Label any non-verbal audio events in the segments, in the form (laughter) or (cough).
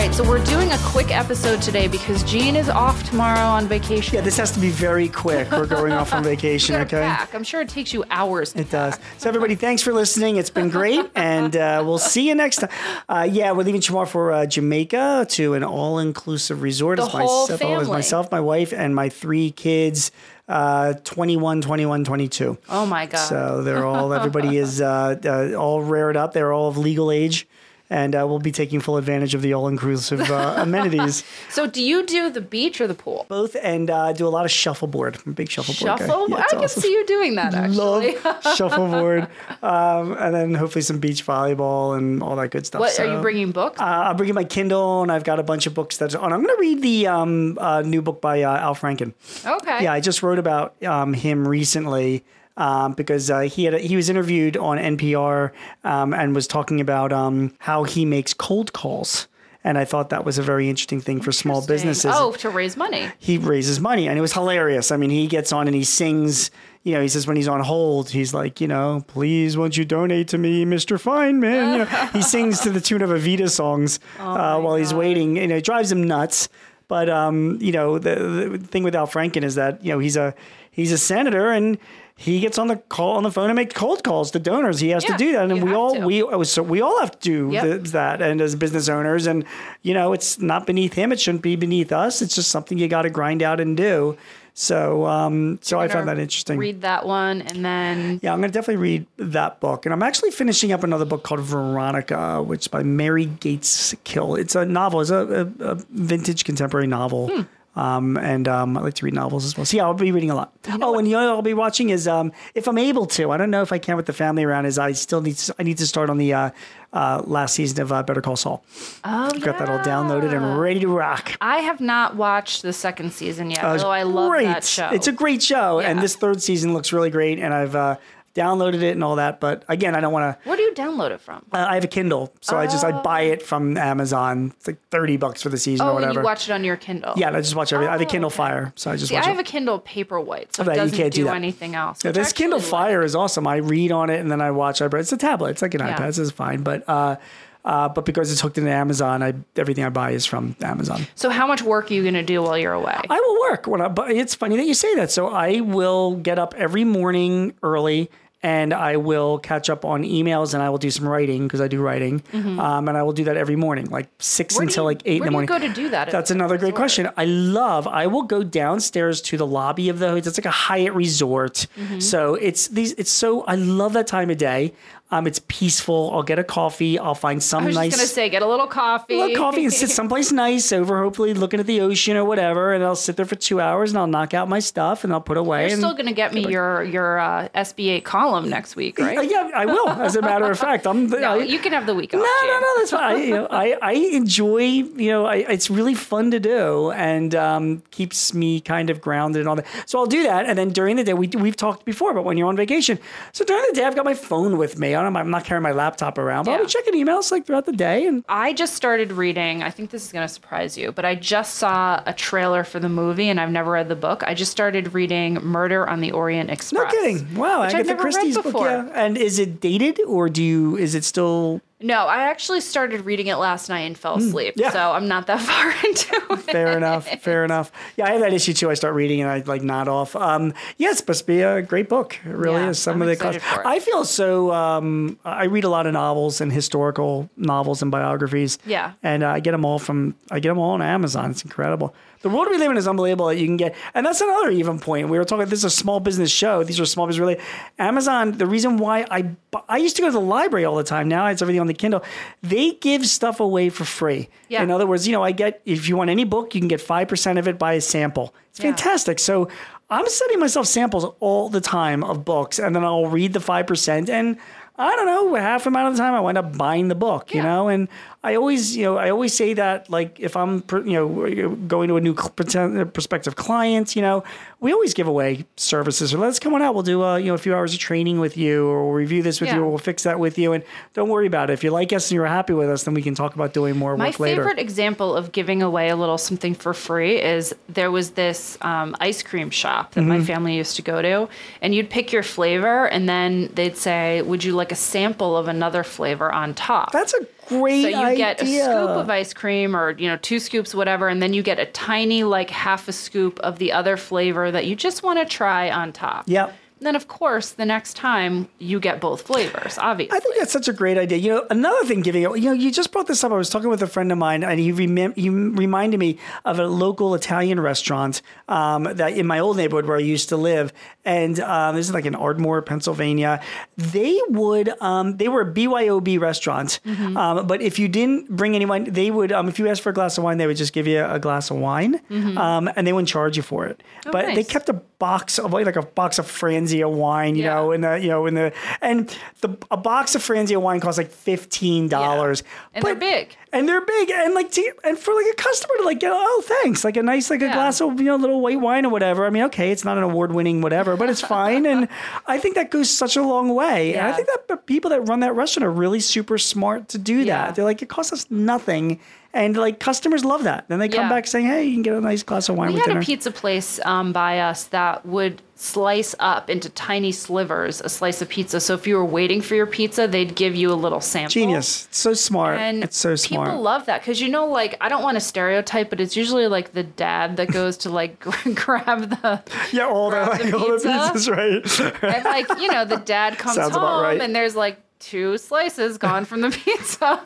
Right, so we're doing a quick episode today because Gene is off tomorrow on vacation. Yeah, this has to be very quick. We're going off on (laughs) vacation, okay? pack. I'm sure it takes you hours. It does. So, everybody, thanks for listening. It's been great, (laughs) and uh, we'll see you next time. Uh, yeah, we're leaving tomorrow for uh, Jamaica to an all-inclusive resort. The It's whole myself, family. myself, my wife, and my three kids. Uh, 21, 21, 22. Oh my god. So they're all, everybody is uh, uh, all reared up. They're all of legal age, and uh, we'll be taking full advantage of the all-inclusive uh, (laughs) amenities. So do you do the beach or the pool? Both, and uh, do a lot of shuffleboard. I'm a big shuffleboard guy. Shuffle? Yeah, I it's can see you doing that (laughs) actually. love (laughs) shuffleboard, um, and then hopefully some beach volleyball and all that good stuff. What So, are you bringing books? Uh, I'm bringing my Kindle, and I've got a bunch of books that's on. I'm going to read the um, uh, new book by uh, Al Franken. okay. Yeah, I just wrote about um, him recently. Um, because uh, he had he was interviewed on NPR um, and was talking about um, how he makes cold calls, and I thought that was a very interesting thing for small businesses Oh, to raise money. he raises money and it was hilarious. I mean, he gets on and he sings, you know, he says when he's on hold, he's like, you know, please won't you donate to me, Mr. Feynman? You know, (laughs) he sings to the tune of Evita songs uh, while he's waiting. You know, it drives him nuts. But um, you know, the, the thing with Al Franken is that, you know, he's a he's a senator and he gets on the call on the phone and make cold calls to donors. He has Yeah, to do that, and we all to. we oh, so we all have to do Yep. the, that. And as business owners, and you know, it's not beneath him. It shouldn't be beneath us. It's just something you got to grind out and do. So, um, so I found that interesting. Read that one and then yeah, I'm gonna definitely read that book, and I'm actually finishing up another book called Veronica, which by Mary Gates Kill. It's a novel. It's a, a, a vintage contemporary novel. Hmm. Um, and um, I like to read novels as well. So yeah, I'll be reading a lot. oh, and the other I'll be watching is um, if I'm able to. I don't know if I can with the family around. Is I still need to, I need to start on the uh, uh, last season of uh, Better Call Saul. oh, Got that all downloaded and ready to rock. I have not watched the second season yet, it's although I love great. that show. It's a great show, and this third season looks really great. And I've uh, downloaded it and all that. But again, I don't want to. Where do you download it from? Uh, I have a Kindle, so I just I buy it from Amazon. It's like thirty bucks for the season or oh, and whatever. you watch it on your Kindle. yeah, I just watch everything. I have a Oh, Kindle okay. Fire, so I just See, watch I have it. a Kindle Paperwhite, so it you doesn't can't do do anything else. Yeah, this Kindle like. Fire is awesome. I read on it and then I watch. I it's a tablet. It's like an Yeah. iPad. So it's fine, but. Uh, uh, but because it's hooked into Amazon, I everything I buy is from Amazon. So, how much work are you going to do while you're away? I will work when I. But it's funny that you say that. So I will get up every morning early, and I will catch up on emails, and I will do some writing because I do writing, um, and I will do that every morning, like six Mm-hmm. Where until you- like eight in the morning. Where do you go to do that That's the another great resort? question. I love. I will go downstairs to the lobby of the. It's like a Hyatt resort, Mm-hmm. so it's these. It's so. I love that time of day. Um, it's peaceful. I'll get a coffee. I'll find some nice. I was nice just to say, get a little coffee. a little coffee and sit someplace nice over, hopefully looking at the ocean or whatever. And I'll sit there for two hours and I'll knock out my stuff and I'll put away. You're still going to get me your your uh, SB8 column next week, right? Yeah, I will. As a matter of (laughs) fact, I'm. No, I, you can have the week off. no, no, no, that's fine. I, you know, I, I enjoy, you know, I, it's really fun to do and um, keeps me kind of grounded and all that. So I'll do that. And then during the day, we, we've talked before about when you're on vacation. So during the day, I've got my phone with me. I'm not carrying my laptop around, but I'll be checking emails like throughout the day. And I just started reading. I think this is going to surprise you, but I just saw a trailer for the movie, and I've never read the book. I just started reading Murder on the Orient Express. no kidding. Wow. which I've Agatha never read Christie's book. before. Yeah. And is it dated or do you, is it still No, I actually started reading it last night and fell asleep, Hmm. yeah. so I'm not that (laughs) far into it. Fair enough. Fair enough. Yeah, I have that issue too. I start reading and I like nod off. Um, yeah, it's supposed to be a great book. It really Yeah, is. Some I'm of the class- I feel so. Um, I read a lot of novels and historical novels and biographies. Yeah. and uh, I get them all from. I get them all on Amazon. It's incredible. The world we live in is unbelievable that you can get, and that's another even point. We were talking. About this is a small business show. These are small business really. Amazon. The reason why I I used to go to the library all the time. Now it's everything on the Kindle. They give stuff away for free. Yeah. In other words, you know, I get if you want any book, you can get five percent of it by a sample. It's Yeah. fantastic. So I'm sending myself samples all the time of books, and then I'll read the five percent and. I don't know, half amount of the time I wind up buying the book, you know, and I always, you know, I always say that like if I'm, you know, going to a new prospective client, you know, we always give away services or let's come on out. We'll do, uh, you know, a few hours of training with you or we'll review this with Yeah. you or we'll fix that with you. And don't worry about it. If you like us and you're happy with us, then we can talk about doing more My work later. favorite example of giving away a little something for free is there was this um, ice cream shop that Mm-hmm. my family used to go to, and you'd pick your flavor, and then they'd say, "Would you like a sample of another flavor on top?" That's a great so you idea. get a scoop of ice cream, or you know, two scoops, whatever, and then you get a tiny, like half a scoop of the other flavor that you just want to try on top. Yep. Then, of course, the next time you get both flavors. Obviously, I think that's such a great idea. You know, another thing giving it, you know, you just brought this up. I was talking with a friend of mine and he, remem- he reminded me of a local Italian restaurant um, that in my old neighborhood where I used to live. And um, this is like in Ardmore, Pennsylvania. They would, um, they were a BYOB restaurant. Mm-hmm. Um, but if you didn't bring anyone, they would, um, if you asked for a glass of wine, they would just give you a glass of wine um, and they wouldn't charge you for it. but they Mm-hmm. Oh, nice. kept a box of like a box of Franzia wine, you Yeah. know, in the, you know, in the, and the, a box of Franzia wine costs like $15. And they're big. And they're big. And like, to, and for like a customer to like, get, oh, thanks. Like a nice, like a Yeah. glass of, you know, little white wine or whatever. I mean, okay, it's not an award winning whatever, but it's fine. and I think that goes such a long way. And I think that the people that run that restaurant are really super smart to do Yeah. that. They're like, it costs us nothing. And like customers love that. Then they come Yeah. back saying, hey, you can get a nice glass of wine We with had dinner. a pizza place um, by us that would slice up into tiny slivers a slice of pizza. So if you were waiting for your pizza, they'd give you a little sample. Genius. It's so smart. And it's so smart. People love that because you know, like I don't want to stereotype, but it's usually like the dad that goes to like (laughs) grab the (laughs) yeah, all the, like, the (laughs) all the pizza. pizzas, right? and like you know the dad comes Sounds home right. and there's like two slices gone from the (laughs) pizza.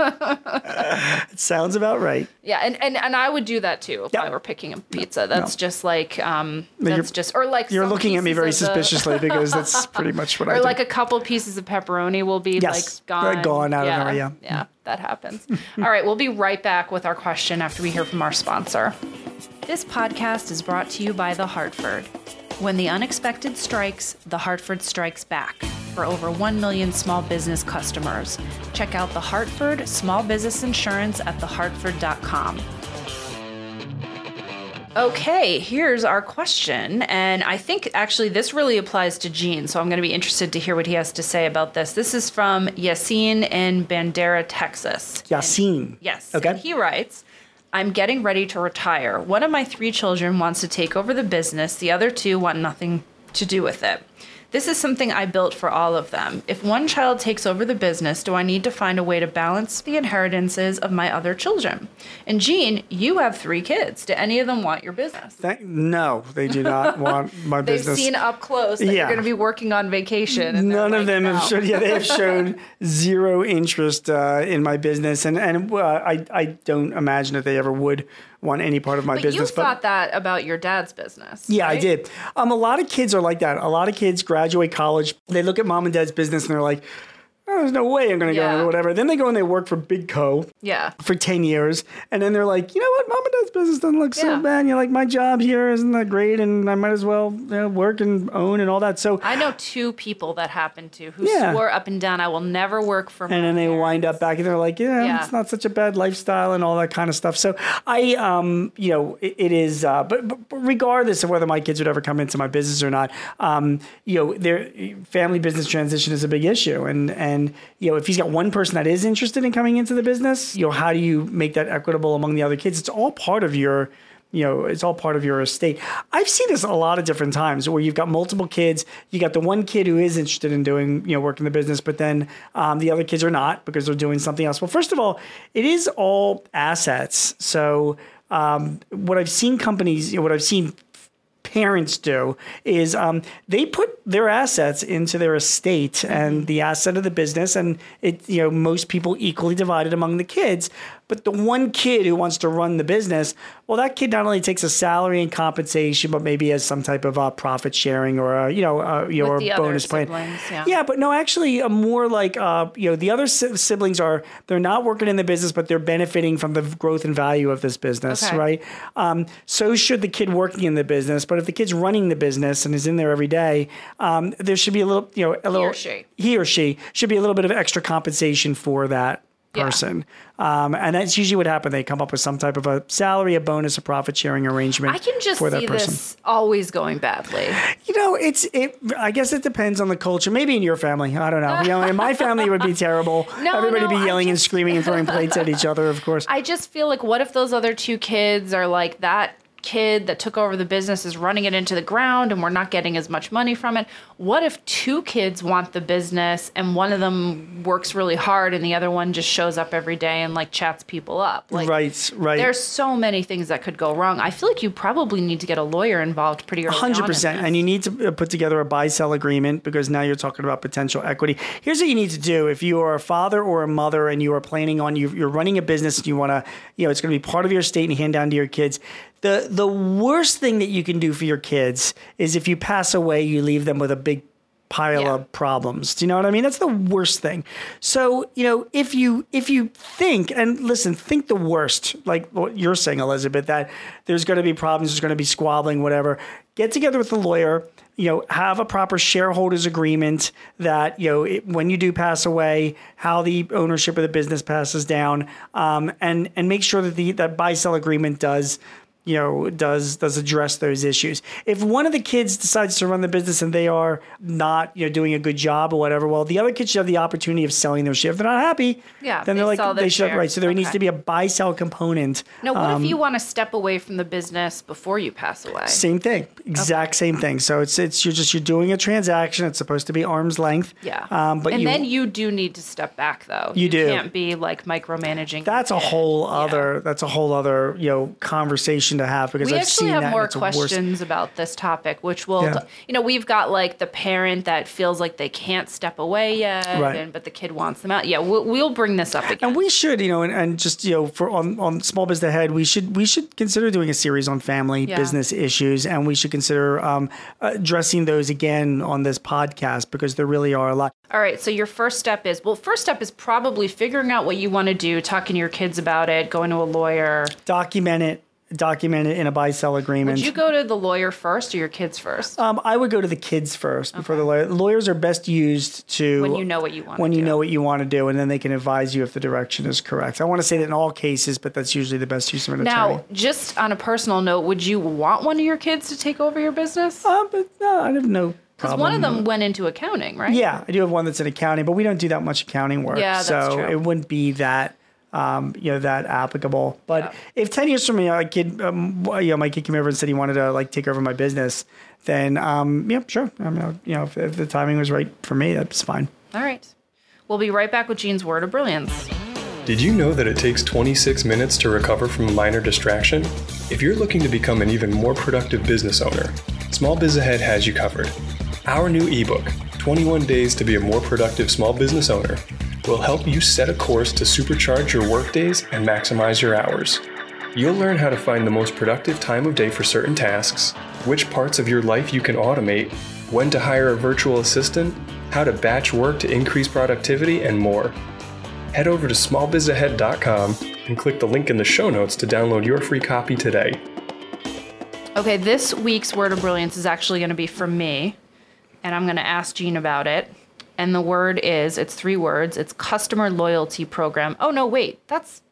it sounds about right. yeah, and, and and I would do that too if Yep. I were picking a pizza. That's just like um, you're- that's just or like You're looking at me very of the- suspiciously because that's (laughs) pretty much what I or do. like a couple pieces of pepperoni will be Yes, like they're gone. gone out of yeah, there, yeah. Yeah, that happens. All right, we'll be right back with our question after we hear from our sponsor. This podcast is brought to you by The Hartford. When the unexpected strikes, The Hartford strikes back. For over 1 million small business customers. Check out The Hartford Small Business Insurance at thehartford.com. Okay, here's our question. And I think actually this really applies to Gene, so I'm going to be interested to hear what he has to say about this. This is from Yassine in Bandera, Texas. Yassine. Yes. Okay. And he writes, I'm getting ready to retire. One of my three children wants to take over the business, the other two want nothing to do with it. This is something I built for all of them. If one child takes over the business, do I need to find a way to balance the inheritances of my other children? And Gene, you have three kids. Do any of them want your business? Thank- no, they do not (laughs) want my business. They've seen up close that Yeah. you're going to be working on vacation. None of them "No." have shown. Yeah, they have shown (laughs) zero interest uh, in my business, and and uh, I I don't imagine that they ever would want any part of my But business. you thought that about your dad's business. Yeah, I did. Um, a lot of kids are like that. A lot of kids graduate college, they look at mom and dad's business, and they're like, oh, "There's no way I'm going to go Yeah. into whatever." Then they go and they work for Big Co. Yeah. for 10 years and then they're like you know what mom and dad's business doesn't look so bad and you're like my job here isn't that great and i might as well you know, work and own and all that so I know two people that happened to who Yeah. swore up and down, I will never work for and then they parents." wind up back and they're like yeah, Yeah. it's not such a bad lifestyle and all that kind of stuff so i um you know it, it is uh but, but regardless of whether my kids would ever come into my business or not um you know their family business transition is a big issue and and you know if he's got one person that is interested in coming into the business you know how do you make that equitable among the other kids it's all part of your you know, it's all part of your estate. I've seen this a lot of different times where you've got multiple kids. You got the one kid who is interested in doing, you know, work in the business, but then um, the other kids are not because they're doing something else. Well, first of all, it is all assets. So um, what I've seen companies, you know, what I've seen parents do is um, they put their assets into their estate and the asset of the business and it you know most people equally divided among the kids But the one kid who wants to run the business, well, that kid not only takes a salary and compensation, but maybe has some type of uh, profit sharing or a, you know, uh, you know, or bonus plan. yeah. yeah, but no, actually, a more like uh, you know, the other si- siblings are they're not working in the business, but they're benefiting from the growth and value of this business, Okay. right? Um, so should the kid working in the business. But if the kid's running the business and is in there every day, um, there should be a little, you know, a little she. he or she should be a little bit of extra compensation for that Yeah. person. Um, and that's usually what happens. They come up with some type of a salary, a bonus, a profit sharing arrangement I can just for that see person. this always going badly. You know, it's it. I guess it depends on the culture. Maybe in your family, I don't know. You know, in my family, it would be (laughs) terrible. No, Everybody no, be yelling and screaming and throwing plates at each other. Of course. (laughs) I just feel like what if those other two kids are like that kid that took over the business is running it into the ground and we're not getting as much money from it? What if two kids want the business and one of them works really hard and the other one just shows up every day and like chats people up? Like right. Right. there's so many things that could go wrong. I feel like you probably need to get a lawyer involved pretty early. on in Hundred percent, this. and you need to uh, put together a buy-sell agreement because now you're talking about potential equity. Here's what you need to do: if you are a father or a mother and you are planning on you, you're running a business and you want to, you know, it's going to be part of your estate and hand down to your kids. The the worst thing that you can do for your kids is if you pass away, you leave them with a big pile Yeah. of problems. Do you know what I mean? That's the worst thing. So, you know, if you if you think and listen, think the worst, like what you're saying, Elizabeth, that there's going to be problems, there's going to be squabbling, whatever. Get together with the lawyer. You know, have a proper shareholders agreement that you know it, when you do pass away, how the ownership of the business passes down, um, and and make sure that the that buy sell agreement does you know does does address those issues if one of the kids decides to run the business and they are not you know doing a good job or whatever well the other kids should have the opportunity of selling their share if they're not happy Yeah, then they they're like they should share. right so there needs to be a buy sell component Now, what Um, if you want to step away from the business before you pass away? same thing exact same thing so it's it's you're just you're doing a transaction it's supposed to be arm's length Yeah. um, but and you then you do need to step back, though. You do. can't be like micromanaging. that's a kid. whole Yeah. other that's a whole other you know conversation to have because We I've actually seen have that more a worse- questions about this topic, which will, Yeah. you know, we've got like the parent that feels like they can't step away yet, Right. and, but the kid wants them out. Yeah, we'll, we'll bring this up again. And we should, you know, and, and just you know, for on on small business ahead, we should we should consider doing a series on family Yeah. business issues, and we should consider um, addressing those again on this podcast because there really are a lot. All right, so your first step is well, first step is probably figuring out what you want to do, talking to your kids about it, going to a lawyer. Document it, document it in a buy sell agreement. Would you go to the lawyer first or your kids first? um, I would go to the kids first before the lawyer. Lawyers are best used to When you know what you wanna when you do. know what you want to do, and then they can advise you if the direction is correct. I want to say that in all cases, but that's usually the best use of an attorney. Now, just on a personal note, would you want one of your kids to take over your business? Uh, but no, I have no problem. Because one of them went into accounting, right? Yeah, I do have one that's in accounting, but we don't do that much accounting work. Yeah, that's so true. it wouldn't be that um, you know that applicable. But Yeah. if ten years from now, a kid, um, you know, my kid came over and said he wanted to like take over my business, then um, yeah, sure. I mean, you know, if, if the timing was right for me, that's fine. All right. We'll be right back with Gene's word of brilliance. Did you know that it takes 26 minutes to recover from a minor distraction? If you're looking to become an even more productive business owner, Small Biz Ahead has you covered. Our new ebook, 21 Days to be a More Productive Small Business Owner, will help you set a course to supercharge your workdays and maximize your hours. You'll learn how to find the most productive time of day for certain tasks, which parts of your life you can automate, when to hire a virtual assistant, how to batch work to increase productivity, and more head over to smallbizahead.com and click the link in the show notes to download your free copy today. Okay, this week's word of brilliance is actually going to be from me, and I'm going to ask Gene about it. And the word is it's three words. It's customer loyalty program. Oh no, wait, that's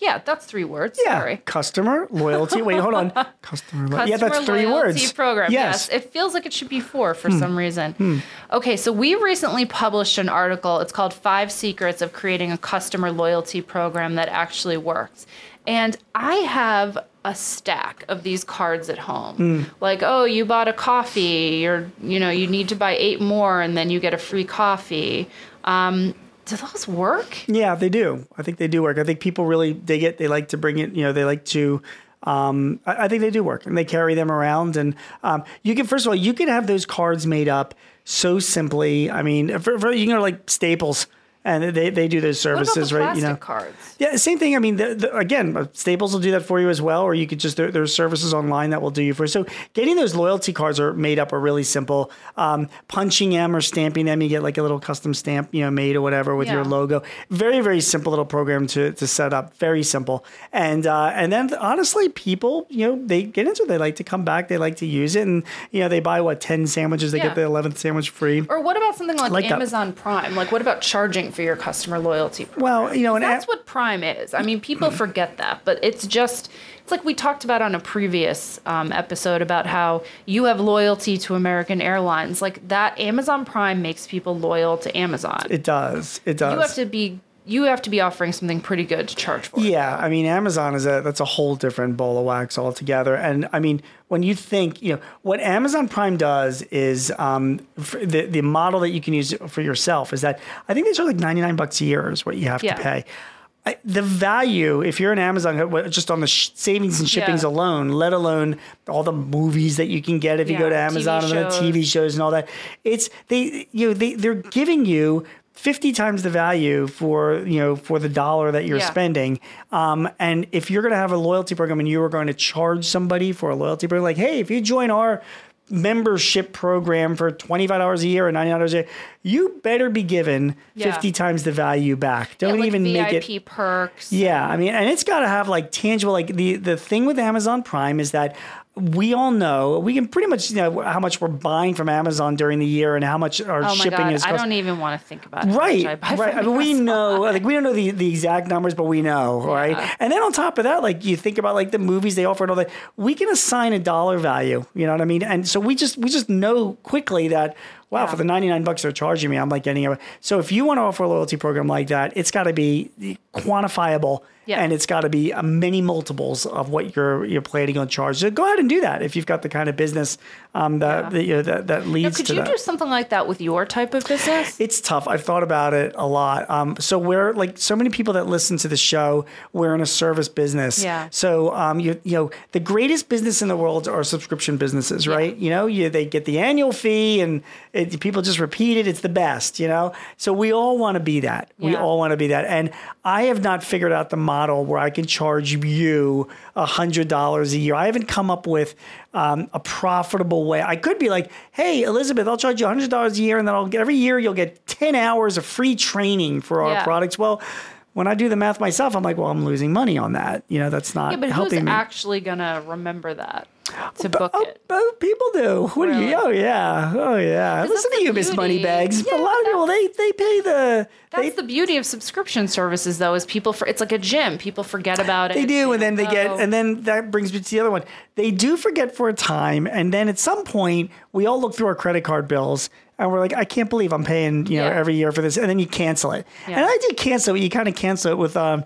yeah, that's three words. Yeah, Sorry. customer loyalty. Wait, hold on. (laughs) Customer loyalty. Yeah, that's three loyalty words. Program. Yes. Hmm. Yes. it feels like it should be four for some reason. Okay, so we recently published an article. It's called Five Secrets of Creating a Customer Loyalty Program That Actually Works. And I have a stack of these cards at home. Hmm. Like, oh, you bought a coffee, you're, you know, you need to buy eight more and then you get a free coffee. Um, do those work? Yeah, they do. I think they do work. I think people really dig it. They like to bring it. You know, they like to. Um, I, I think they do work, and they carry them around. And um, you can, first of all, you can have those cards made up so simply. I mean, for, for, you can go to like Staples and they, they do those services, right? You know, cards? yeah, same thing. I mean, the, the, again, Staples will do that for you as well, or you could just there, there's services online that will do you for. So getting those loyalty cards are made up are really simple. Um, punching them or stamping them, you get like a little custom stamp, you know, made or whatever with your logo. Very very simple little program to, to set up. Very simple. And uh, and then honestly, people you know they get into it. They like to come back. They like to use it, and you know they buy what ten sandwiches, they Yeah. get the eleventh sandwich free. Or what about something like, Like that. Amazon Prime? Like, what about charging for your customer loyalty? Program? Well, you know, and That's what Prime is. I mean, people (clears throat) forget that, but it's just, it's like we talked about on a previous um, episode about how you have loyalty to American Airlines. Like that, Amazon Prime makes people loyal to Amazon. it does. It does. you have to be, you have to be offering something pretty good to charge for. Yeah, I mean, Amazon is a that's a whole different bowl of wax altogether. And I mean, when you think, you know, what Amazon Prime does is um, the the model that you can use for yourself is that I think they charge like ninety nine bucks a year is what you have Yeah. to pay. I, the value, if you're an Amazon, just on the sh- savings and shippings Yeah. alone, let alone all the movies that you can get if you go to Amazon TV and the TV shows and all that, it's they, you know, they they're giving you. 50 times the value for you know for the dollar that you're Yeah. spending um, and if you're going to have a loyalty program and you are going to charge somebody for a loyalty program like hey if you join our membership program for $25 a year or $99 a year you better be given Yeah. 50 times the value back don't like even VIP make it perks. yeah, I mean, and it's got to have like tangible. Like the the thing with Amazon Prime is that we all know we can pretty much you know how much we're buying from Amazon during the year and how much our Oh my shipping god, is. I don't even want to think about much Right, I right. I mean, we know, like, we don't know the, the exact numbers, but we know, right? And then on top of that, like, you think about like the movies they offer and all that. We can assign a dollar value. You know what I mean? And so we just we just know quickly that wow, Yeah. for the ninety nine bucks they're charging me, I'm like getting it. So if you want to offer a loyalty program like that, it's got to be quantifiable. Yeah. And it's got to be many multiples of what you're you're planning on charge. So go ahead and do that if you've got the kind of business um, that, Yeah. that, you know, that that Now, leads could to you that. do something like that with your type of business? It's tough. I've thought about it a lot. Um, so we're like so many people that listen to the show. We're in a service business. Yeah. So um, you you know the greatest business in the world are subscription businesses, right? You know, you they get the annual fee and it, people just repeat it. It's the best. You know. So we all want to be that. We all want to be that. And I have not figured out the model where I can charge you a hundred dollars a year. I haven't come up with um, a profitable way. I could be like, hey, Elizabeth, I'll charge you a hundred dollars a year, and then I'll get every year you'll get ten hours of free training for our Yeah. products. Well. When I do the math myself, I'm like, well, I'm losing money on that. You know, that's not Yeah, but who's helping me. actually gonna remember that to book Oh, it? oh, people do. What do Really? you? Oh yeah, oh yeah. Listen to you, Miss. Moneybags. Yeah, a lot of people they they pay the That's they the beauty of subscription services, though, is people for it's like a gym. People forget about it. They do, and then they don't get, and then that brings me to the other one. They do forget for a time, and then at some point, we all look through our credit card bills, and we're like, I can't believe I'm paying, you know, Yeah. every year for this, and then you cancel it. Yeah. And I did cancel it. You kind of cancel it with, um,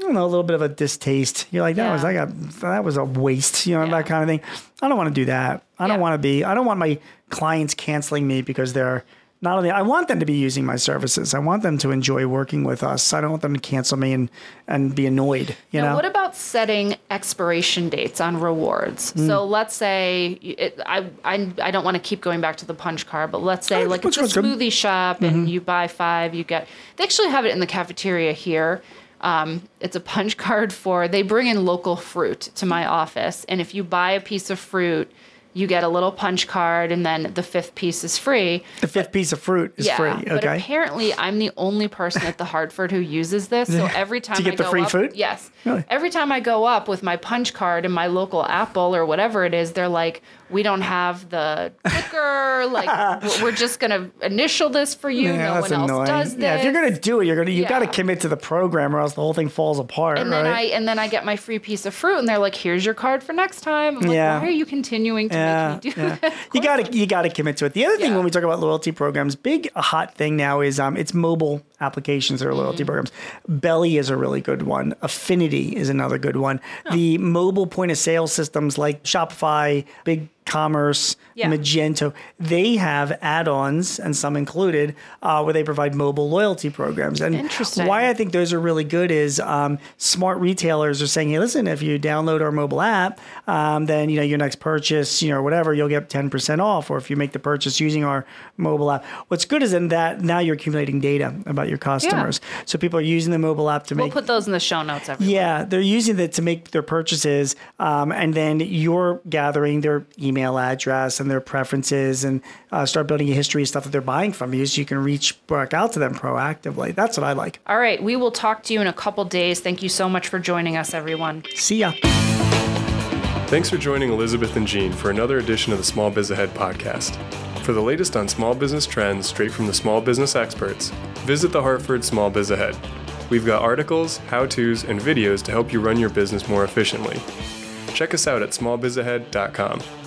I don't know, a little bit of a distaste. You're like, that Yeah. was, I got, that was a waste, you know, Yeah. that kind of thing. I don't want to do that. I don't want to be, I don't want my clients canceling me because they're. Not only I want them to be using my services. I want them to enjoy working with us. I don't want them to cancel me and and be annoyed. You Now, know. what about setting expiration dates on rewards? Hmm. So let's say it, I, I I don't want to keep going back to the punch card, but let's say Oh, like it's a card's good. Mm-hmm. smoothie shop and you buy five, you get. They actually have it in the cafeteria here. Um, it's a punch (laughs) card for they bring in local fruit to my office, and if you buy a piece of fruit, you get a little punch card, and then the fifth piece is free. The fifth piece of fruit is yeah, free. but apparently I'm the only person at the Hartford who uses this. So (laughs) every time to get I the go free up, food? yes, Really? every time I go up with my punch card and my local Apple or whatever it is, they're like, "We don't have the ticker. (laughs) like, we're- just gonna initial this for you. Yeah, no one else annoying. does this." Yeah, if you're gonna do it, you're gonna you Yeah. gotta commit to the program, or else the whole thing falls apart, and then right? I and then I get my free piece of fruit, and they're like, "Here's your card for next time." I'm like, Yeah. "Why are you continuing to yeah, make me do yeah. that?" you gotta you gotta commit to it. The other thing Yeah. when we talk about loyalty programs, big hot thing now is um it's mobile applications that are Mm-hmm. loyalty programs. Belly is a really good one. Affinity is another good one. The mobile point of sale systems like Shopify, Big Commerce, Yeah. Magento, they have add-ons and some included uh, where they provide mobile loyalty programs. And Interesting. why I think those are really good is um, smart retailers are saying, hey, listen, if you download our mobile app, um, then you know your next purchase, you know, whatever, you'll get 10% off. Or if you make the purchase using our mobile app. What's good is in that now you're accumulating data about your customers. So people are using the mobile app to make We'll put those in the show notes. Everyone. yeah, they're using it to make their purchases, um, and then you're gathering their email address and their preferences, and uh, start building a history of stuff that they're buying from you, so you can reach back out to them proactively. That's what I like. All right, we will talk to you in a couple days. Thank you so much for joining us, everyone. See ya. Thanks for joining Elizabeth and Gene for another edition of the Small Biz Ahead podcast. For the latest on small business trends straight from the small business experts, visit the Hartford Small Biz Ahead. We've got articles, how to's, and videos to help you run your business more efficiently. Check us out at smallbizahead.com.